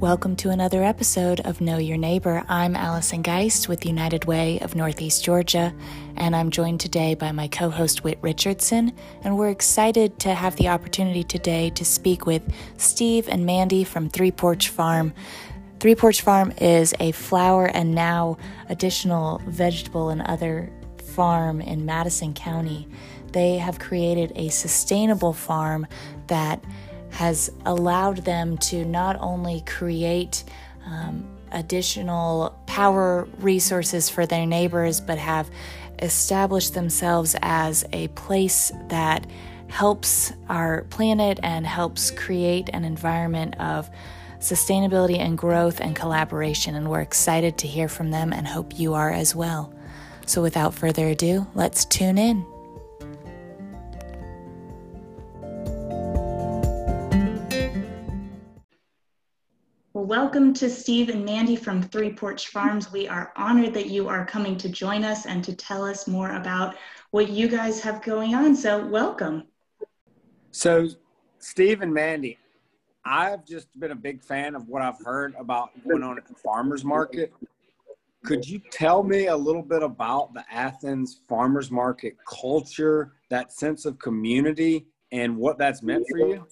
Welcome to another episode of Know Your Neighbor. I'm Allison Geist with United Way of Northeast Georgia, and I'm joined today by my co host Whit Richardson. And we're excited to have the opportunity today to speak with Steve and Mandy from Three Porch Farm. Three Porch Farm is a flower and now additional vegetable and other farm in Madison County. They have created a sustainable farm that has allowed them to not only create um, additional power resources for their neighbors, but have established themselves as a place that helps our planet and helps create an environment of sustainability and growth and collaboration. And we're excited to hear from them and hope you are as well. So, without further ado, let's tune in. Welcome to Steve and Mandy from Three Porch Farms. We are honored that you are coming to join us and to tell us more about what you guys have going on. So, welcome. So, Steve and Mandy, I've just been a big fan of what I've heard about going on at the farmers market. Could you tell me a little bit about the Athens farmers market culture, that sense of community, and what that's meant for you?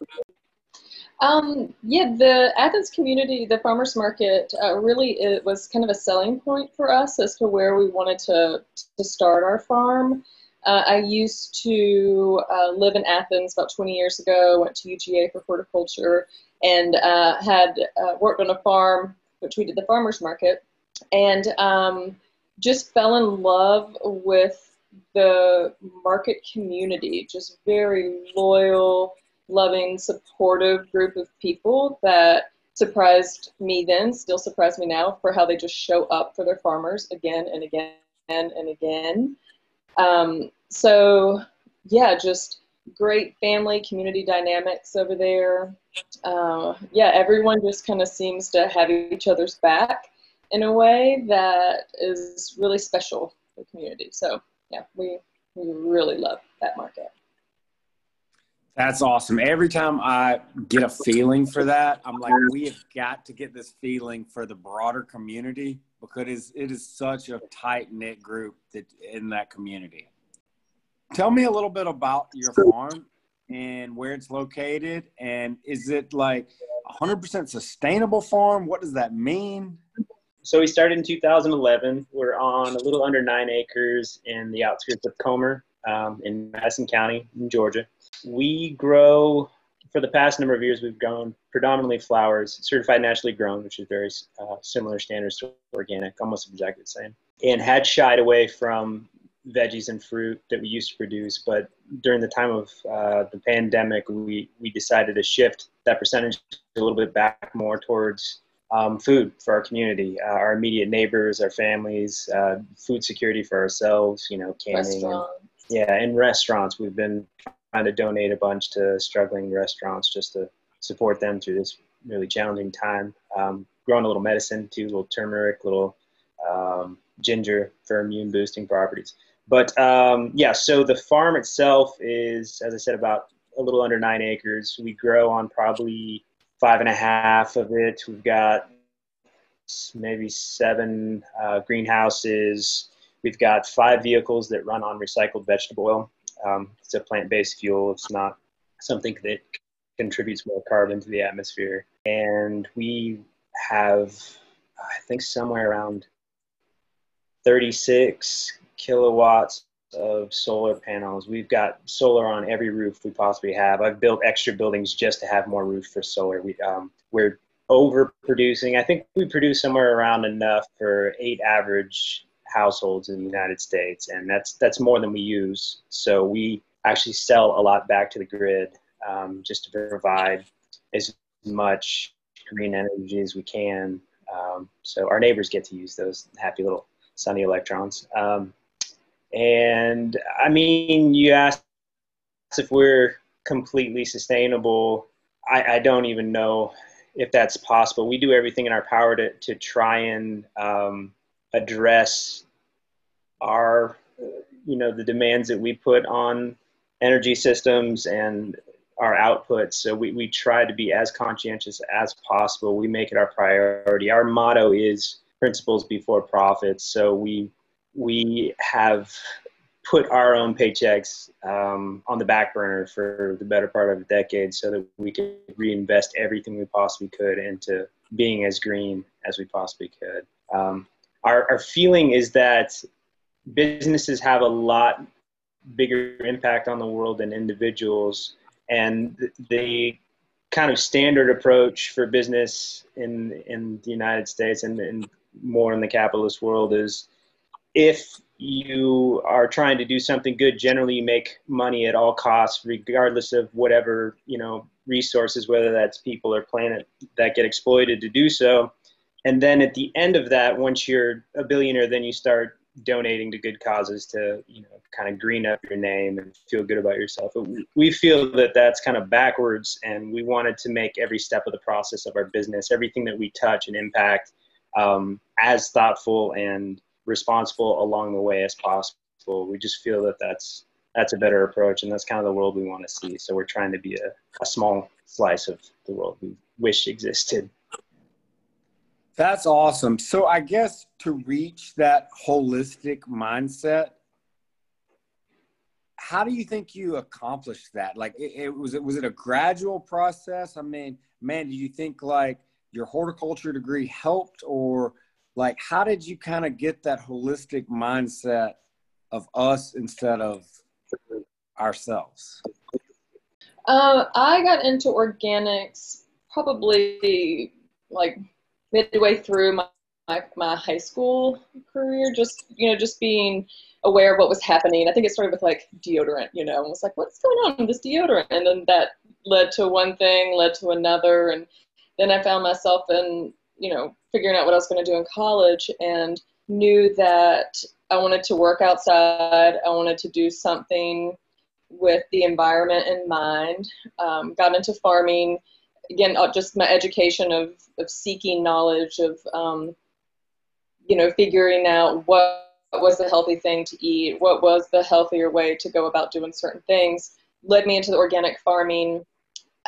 Um, yeah, the Athens community, the farmers market, uh, really it was kind of a selling point for us as to where we wanted to to start our farm. Uh, I used to uh, live in Athens about 20 years ago. Went to UGA for horticulture and uh, had uh, worked on a farm, which we did the farmers market, and um, just fell in love with the market community. Just very loyal loving, supportive group of people that surprised me then, still surprise me now for how they just show up for their farmers again and again and again. Um, so, yeah, just great family community dynamics over there. Uh, yeah, everyone just kind of seems to have each other's back in a way that is really special for the community. So, yeah, we, we really love that market. That's awesome. Every time I get a feeling for that, I'm like, we have got to get this feeling for the broader community because it is, it is such a tight knit group that in that community. Tell me a little bit about your farm and where it's located, and is it like 100% sustainable farm? What does that mean? So we started in 2011. We're on a little under nine acres in the outskirts of Comer um, in Madison County, in Georgia we grow for the past number of years we've grown predominantly flowers certified naturally grown which is very uh, similar standards to organic almost exactly the same and had shied away from veggies and fruit that we used to produce but during the time of uh, the pandemic we we decided to shift that percentage a little bit back more towards um, food for our community, uh, our immediate neighbors, our families, uh, food security for ourselves, you know, canning. And, yeah, in restaurants, we've been trying to donate a bunch to struggling restaurants just to support them through this really challenging time. Um, growing a little medicine too, a little turmeric, little um, ginger for immune boosting properties. But um, yeah, so the farm itself is, as I said, about a little under nine acres. We grow on probably five and a half of it. We've got maybe seven uh, greenhouses. We've got five vehicles that run on recycled vegetable oil. Um, it's a plant-based fuel. It's not something that contributes more carbon to the atmosphere. And we have, I think, somewhere around 36 kilowatts of solar panels. We've got solar on every roof we possibly have. I've built extra buildings just to have more roof for solar. We, um, we're overproducing. I think we produce somewhere around enough for eight average households in the United States, and that's that's more than we use. So we actually sell a lot back to the grid um, just to provide as much green energy as we can. Um, so our neighbors get to use those happy little sunny electrons. Um, and I mean, you asked if we're completely sustainable. I, I, don't even know if that's possible. We do everything in our power to, to try and um, address our you know the demands that we put on energy systems and our output. So we, we try to be as conscientious as possible. We make it our priority. Our motto is principles before profits. So we we have put our own paychecks um, on the back burner for the better part of a decade so that we could reinvest everything we possibly could into being as green as we possibly could. Um, our, our feeling is that businesses have a lot bigger impact on the world than individuals and the kind of standard approach for business in in the United States and, and more in the capitalist world is if you are trying to do something good generally you make money at all costs regardless of whatever you know resources whether that's people or planet that get exploited to do so and then at the end of that once you're a billionaire then you start donating to good causes to you know kind of green up your name and feel good about yourself we feel that that's kind of backwards and we wanted to make every step of the process of our business everything that we touch and impact um, as thoughtful and responsible along the way as possible. We just feel that that's that's a better approach, and that's kind of the world we want to see. So we're trying to be a, a small slice of the world we wish existed. That's awesome. So I guess to reach that holistic mindset, how do you think you accomplished that? Like, it, it was it was it a gradual process? I mean, man, do you think like your horticulture degree helped, or like how did you kind of get that holistic mindset of us instead of ourselves uh, i got into organics probably like midway through my, my, my high school career just you know just being aware of what was happening i think it started with like deodorant you know and was like what's going on with this deodorant and then that led to one thing led to another and then i found myself in you know, figuring out what I was going to do in college and knew that I wanted to work outside. I wanted to do something with the environment in mind. Um, got into farming. Again, uh, just my education of, of seeking knowledge, of, um, you know, figuring out what was the healthy thing to eat, what was the healthier way to go about doing certain things, led me into the organic farming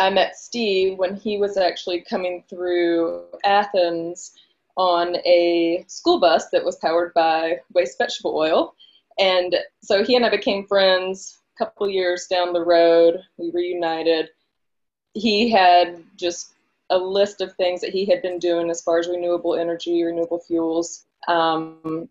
I met Steve when he was actually coming through Athens on a school bus that was powered by waste vegetable oil. And so he and I became friends a couple years down the road. We reunited. He had just a list of things that he had been doing as far as renewable energy, renewable fuels. Um,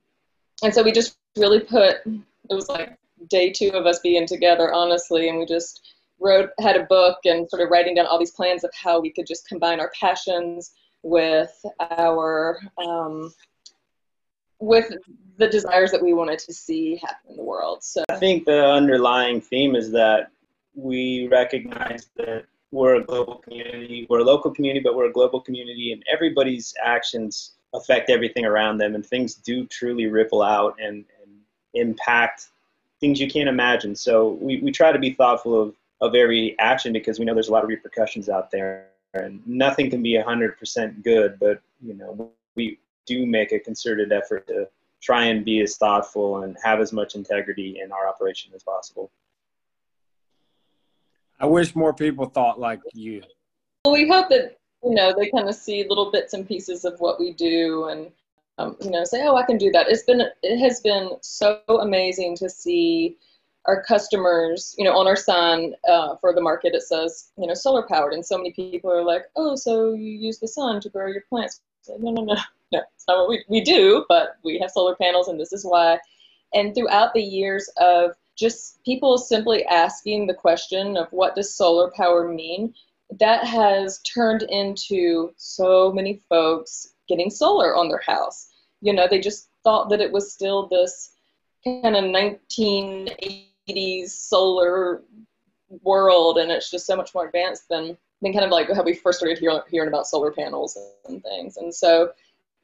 and so we just really put, it was like day two of us being together, honestly, and we just wrote had a book and sort of writing down all these plans of how we could just combine our passions with our um, with the desires that we wanted to see happen in the world. So I think the underlying theme is that we recognize that we're a global community. We're a local community, but we're a global community, and everybody's actions affect everything around them, and things do truly ripple out and, and impact things you can't imagine. So we, we try to be thoughtful of of every action because we know there's a lot of repercussions out there and nothing can be 100% good but you know we do make a concerted effort to try and be as thoughtful and have as much integrity in our operation as possible i wish more people thought like you well we hope that you know they kind of see little bits and pieces of what we do and um, you know say oh i can do that it's been it has been so amazing to see our customers, you know, on our sign uh, for the market, it says, you know, solar powered. And so many people are like, oh, so you use the sun to grow your plants. no, no, no, no, it's not what we, we do, but we have solar panels and this is why. And throughout the years of just people simply asking the question of what does solar power mean, that has turned into so many folks getting solar on their house. You know, they just thought that it was still this kind of 1980s solar world and it's just so much more advanced than, than kind of like how we first started hear, hearing about solar panels and things. And so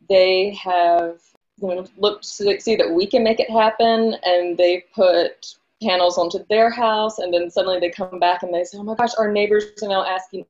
they have you know, looked to see that we can make it happen and they put panels onto their house and then suddenly they come back and they say, oh my gosh, our neighbors are now asking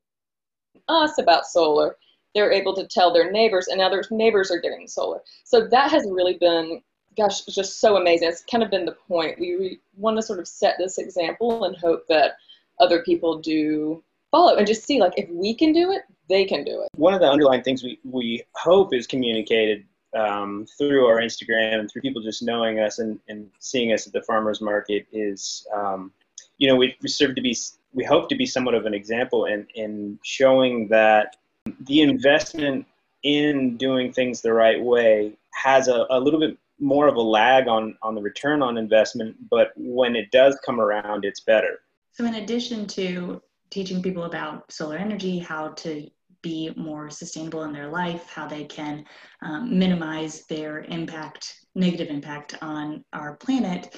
us about solar. They're able to tell their neighbors and now their neighbors are getting solar. So that has really been gosh, just so amazing. It's kind of been the point. We, we want to sort of set this example and hope that other people do follow and just see like if we can do it, they can do it. One of the underlying things we, we hope is communicated um, through our Instagram and through people just knowing us and, and seeing us at the farmers market is, um, you know, we, we serve to be, we hope to be somewhat of an example in, in showing that the investment in doing things the right way has a, a little bit more of a lag on, on the return on investment, but when it does come around, it's better. So, in addition to teaching people about solar energy, how to be more sustainable in their life, how they can um, minimize their impact, negative impact on our planet,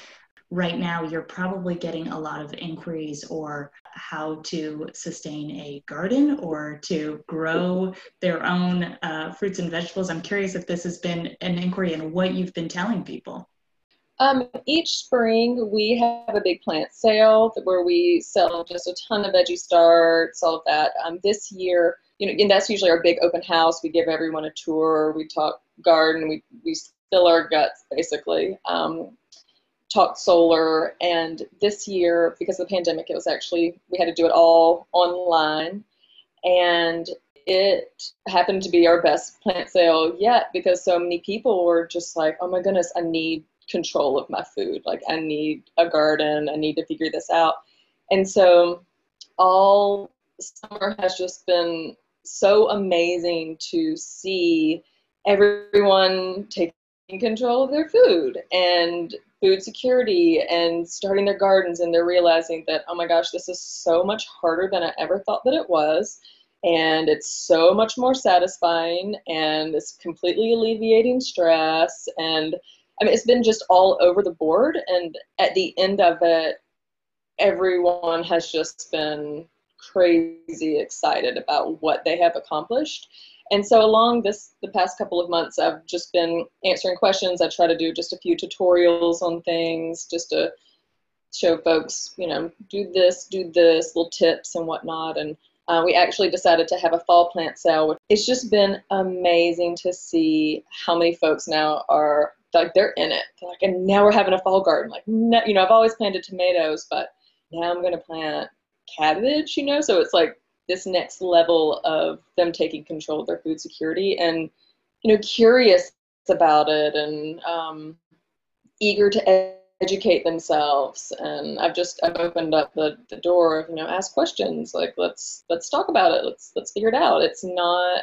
right now you're probably getting a lot of inquiries or how to sustain a garden or to grow their own uh, fruits and vegetables. I'm curious if this has been an inquiry and what you've been telling people. Um, each spring, we have a big plant sale where we sell just a ton of veggie starts, all of that. Um, this year, you know, and that's usually our big open house. We give everyone a tour. We talk garden. We we spill our guts basically. Um, talk solar, and this year because of the pandemic, it was actually we had to do it all online, and it happened to be our best plant sale yet because so many people were just like, oh my goodness, I need control of my food. Like I need a garden. I need to figure this out. And so all summer has just been so amazing to see everyone taking control of their food and food security and starting their gardens and they're realizing that oh my gosh this is so much harder than i ever thought that it was and it's so much more satisfying and it's completely alleviating stress and I mean, it's been just all over the board. And at the end of it, everyone has just been crazy excited about what they have accomplished. And so along this the past couple of months I've just been answering questions. I try to do just a few tutorials on things just to show folks, you know, do this, do this, little tips and whatnot. And uh, we actually decided to have a fall plant sale. It's just been amazing to see how many folks now are like they're in it. They're like, and now we're having a fall garden. Like, no, you know, I've always planted tomatoes, but now I'm going to plant cabbage. You know, so it's like this next level of them taking control of their food security and you know curious about it and um, eager to ed- educate themselves. And i've just i've opened up the, the door of you know ask questions. Like let's let's talk about it. Let's let's figure it out. It's not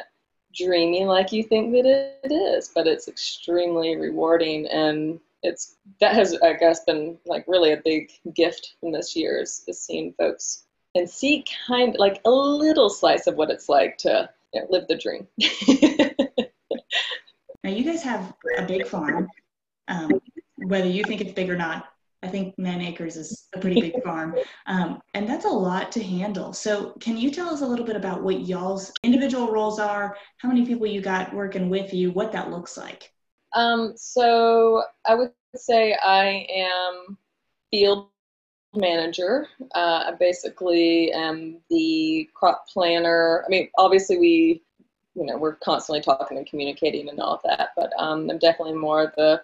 dreamy like you think that it is, but it's extremely rewarding. And it's that has I guess been like really a big gift from this year is, is seeing folks and see kind like a little slice of what it's like to you know, live the dream. now you guys have a big farm. Um, whether you think it's big or not, I think nine acres is a pretty big farm. Um, and that's a lot to handle. So, can you tell us a little bit about what y'all's individual roles are, how many people you got working with you, what that looks like? Um, so, I would say I am field manager. Uh, I basically am the crop planner. I mean, obviously, we you know, we're constantly talking and communicating and all of that, but um, I'm definitely more the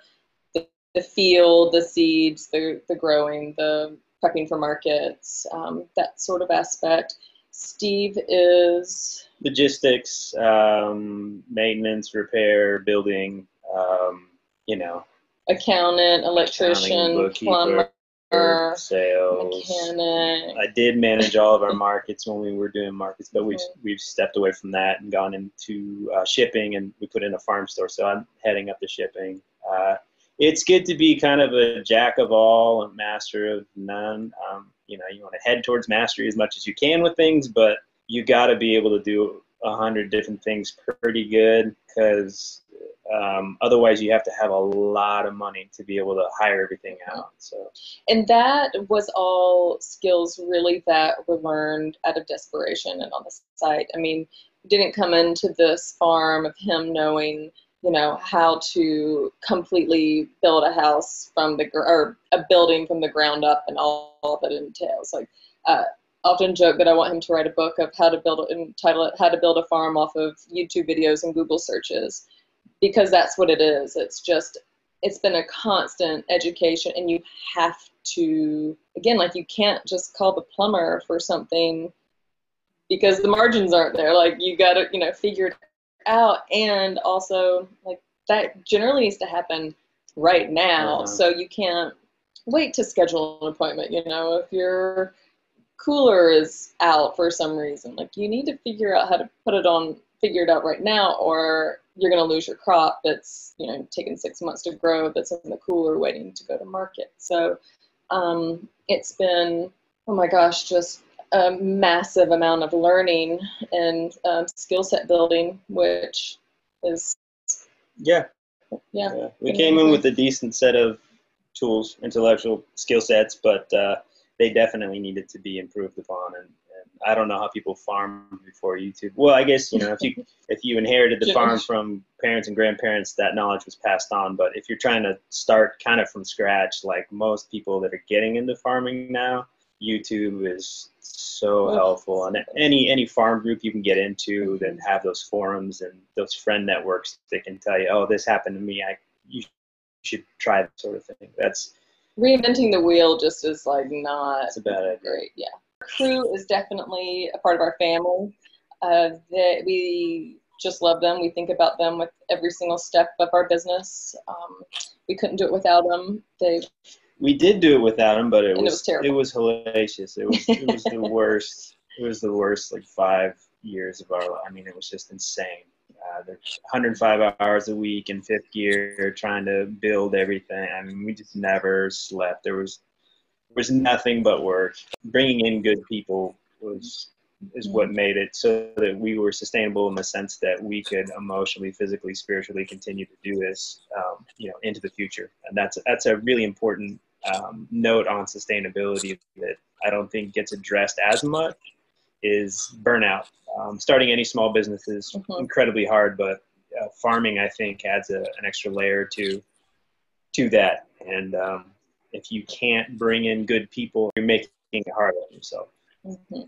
the field, the seeds, the, the growing, the prepping for markets, um, that sort of aspect. Steve is logistics, um, maintenance, repair, building, um, you know, accountant, electrician, plumber, sales, mechanic. I did manage all of our markets when we were doing markets, but we've we've stepped away from that and gone into uh, shipping, and we put in a farm store. So I'm heading up the shipping. Uh, it's good to be kind of a jack of all, and master of none. Um, you know, you want to head towards mastery as much as you can with things, but you got to be able to do a hundred different things pretty good because um, otherwise you have to have a lot of money to be able to hire everything out so. And that was all skills really that were learned out of desperation and on the site. I mean didn't come into this farm of him knowing you know how to completely build a house from the or a building from the ground up and all, all that entails. Like uh, often joke that i want him to write a book of how to build and title it how to build a farm off of youtube videos and google searches because that's what it is it's just it's been a constant education, and you have to again, like you can't just call the plumber for something because the margins aren't there. Like you got to you know figure it out, and also like that generally needs to happen right now. Uh-huh. So you can't wait to schedule an appointment. You know, if your cooler is out for some reason, like you need to figure out how to put it on, figure it out right now, or you're going to lose your crop that's you know taken six months to grow that's in the cooler waiting to go to market. So um, it's been oh my gosh, just a massive amount of learning and um, skill set building, which is yeah, yeah. yeah. We came in with a decent set of tools, intellectual skill sets, but uh, they definitely needed to be improved upon. And, and, I don't know how people farm before YouTube. Well, I guess you know if you if you inherited the farm from parents and grandparents, that knowledge was passed on. But if you're trying to start kind of from scratch, like most people that are getting into farming now, YouTube is so helpful, and any any farm group you can get into that have those forums and those friend networks that can tell you, oh, this happened to me. I you should try that sort of thing. That's reinventing the wheel. Just is like not. It's a bad idea. Great, yeah. Crew is definitely a part of our family. Uh, that we just love them. We think about them with every single step of our business. Um, we couldn't do it without them. They we did do it without them, but it was, was. It was hellacious. It was it was the worst. It was the worst like five years of our life. I mean, it was just insane. Uh, there's 105 hours a week in fifth gear trying to build everything. I mean, we just never slept. There was was nothing but work. Bringing in good people was is what mm-hmm. made it so that we were sustainable in the sense that we could emotionally, physically, spiritually continue to do this, um, you know, into the future. And that's that's a really important um, note on sustainability that I don't think gets addressed as much is burnout. Um, starting any small business is mm-hmm. incredibly hard, but uh, farming I think adds a, an extra layer to to that. And um, if you can't bring in good people, you're making it hard on yourself. Mm-hmm.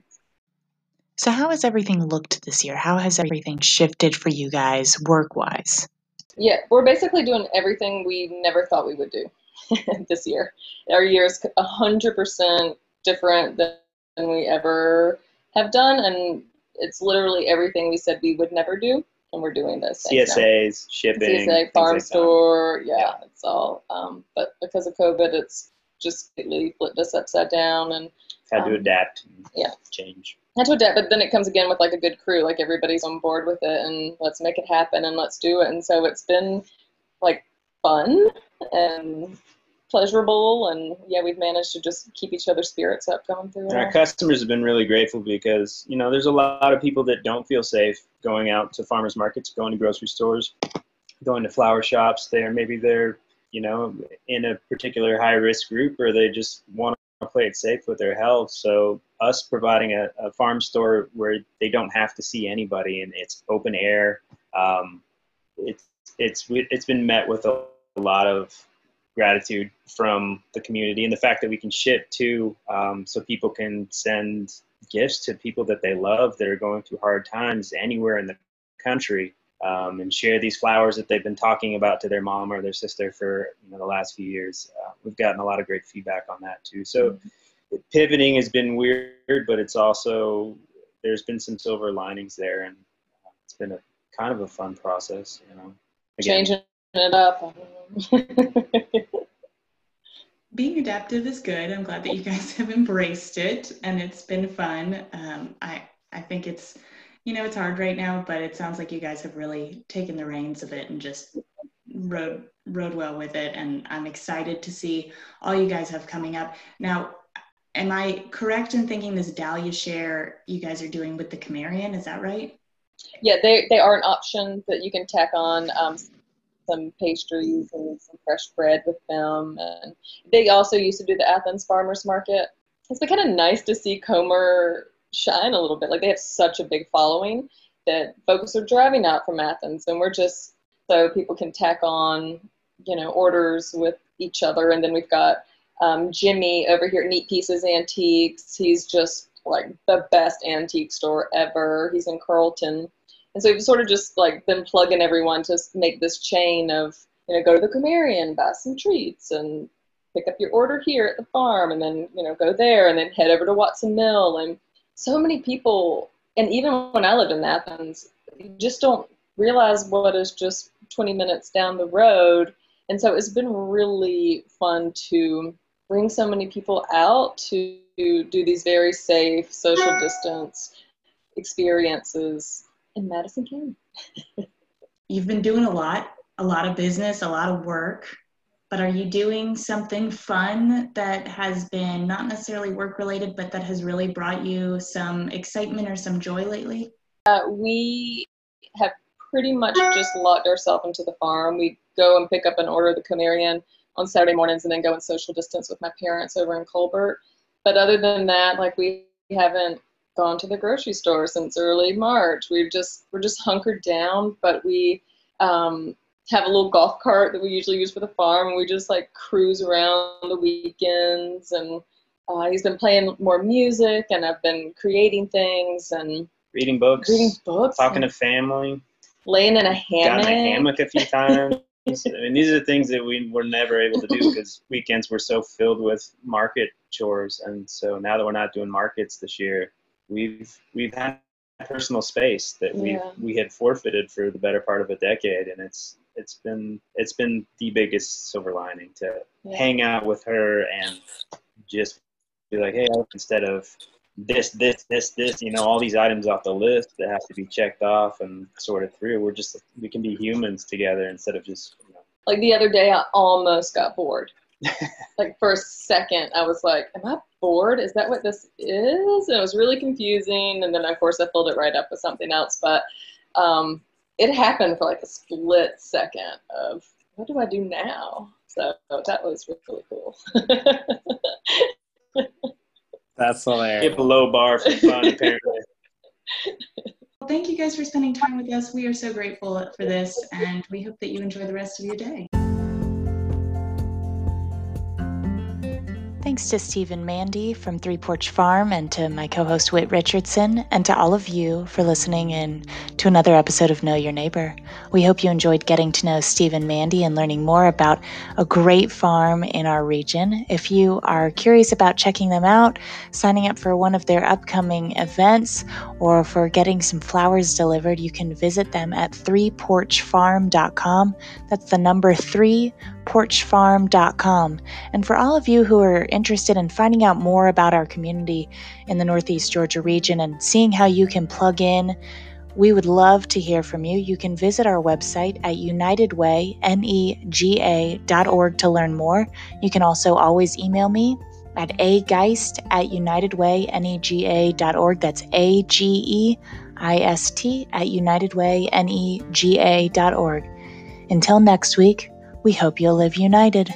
So, how has everything looked this year? How has everything shifted for you guys work wise? Yeah, we're basically doing everything we never thought we would do. this year. Our year is 100% different than we ever have done, and it's literally everything we said we would never do, and we're doing this. CSAs, shipping, CSA, farm like store, yeah, yeah, it's all. Um, but because of COVID, it's just completely flipped us upside down, and had um, to adapt. yeah, change. Had to adapt, but then it comes again with like a good crew, like everybody's on board with it, and let's make it happen, and let's do it. And so it's been like fun and pleasurable and yeah we've managed to just keep each other's spirits up going through and our customers have been really grateful because you know there's a lot of people that don't feel safe going out to farmers markets going to grocery stores going to flower shops. There maybe they're you know in a particular high risk group or they just want to play it safe with their health. So us providing a, a farm store where they don't have to see anybody and it's open air um, it's it's it's been met with a lot of gratitude from the community and the fact that we can ship too um, so people can send gifts to people that they love that are going through hard times anywhere in the country um, and share these flowers that they've been talking about to their mom or their sister for you know, the last few years uh, we've gotten a lot of great feedback on that too so mm-hmm. pivoting has been weird but it's also there's been some silver linings there and it's been a kind of a fun process you know Again, changing it up. Being adaptive is good. I'm glad that you guys have embraced it and it's been fun. Um, I, I think it's, you know, it's hard right now, but it sounds like you guys have really taken the reins of it and just rode rode well with it. And I'm excited to see all you guys have coming up. Now, am I correct in thinking this Dahlia share you guys are doing with the Comerian? Is that right? Yeah, they, they are an option that you can tack on um, some pastries and some fresh bread with them. And they also used to do the Athens Farmers Market. It's been kind of nice to see Comer shine a little bit. Like they have such a big following that folks are driving out from Athens, and we're just so people can tack on, you know, orders with each other. And then we've got um, Jimmy over here at Neat Pieces Antiques. He's just like the best antique store ever. He's in Carlton and so we've sort of just like been plugging everyone to make this chain of you know, go to the Comerian, buy some treats, and pick up your order here at the farm, and then you know, go there, and then head over to Watson Mill, and so many people. And even when I lived in Athens, you just don't realize what is just 20 minutes down the road. And so it's been really fun to bring so many people out to do these very safe social distance experiences in Madison County. You've been doing a lot, a lot of business, a lot of work, but are you doing something fun that has been not necessarily work related, but that has really brought you some excitement or some joy lately? Uh, we have pretty much just locked ourselves into the farm. We go and pick up an order of the Comerian on Saturday mornings and then go in social distance with my parents over in Colbert. But other than that, like we haven't gone to the grocery store since early March. We've just we're just hunkered down, but we um, have a little golf cart that we usually use for the farm, and we just like cruise around the weekends. And uh, he's been playing more music, and I've been creating things and reading books, reading books, talking to family, laying in a hammock, in a hammock a few times. I mean, these are things that we were never able to do because weekends were so filled with market chores, and so now that we're not doing markets this year, we've we've had personal space that we yeah. we had forfeited for the better part of a decade, and it's it's been it's been the biggest silver lining to yeah. hang out with her and just be like, hey, instead of this, this, this, this, you know, all these items off the list that have to be checked off and sorted through. We're just we can be humans together instead of just you know. Like the other day, I almost got bored. like for a second, I was like, "Am I bored? Is that what this is?" And it was really confusing. And then, of course, I filled it right up with something else. But um, it happened for like a split second of what do I do now? So that was really cool. That's hilarious. Hit a low bar for fun, apparently. Well, thank you guys for spending time with us. We are so grateful for this, and we hope that you enjoy the rest of your day. Thanks to Steve and Mandy from Three Porch Farm and to my co host Whit Richardson, and to all of you for listening in to another episode of Know Your Neighbor. We hope you enjoyed getting to know Steve and Mandy and learning more about a great farm in our region. If you are curious about checking them out, signing up for one of their upcoming events, or for getting some flowers delivered, you can visit them at threeporchfarm.com. That's the number three porchfarm.com. And for all of you who are interested in finding out more about our community in the Northeast Georgia region and seeing how you can plug in, we would love to hear from you. You can visit our website at unitedwaynega.org to learn more. You can also always email me at ageist at unitedwaynega.org. That's A G E I S T at unitedwaynega.org. Until next week, we hope you'll live united.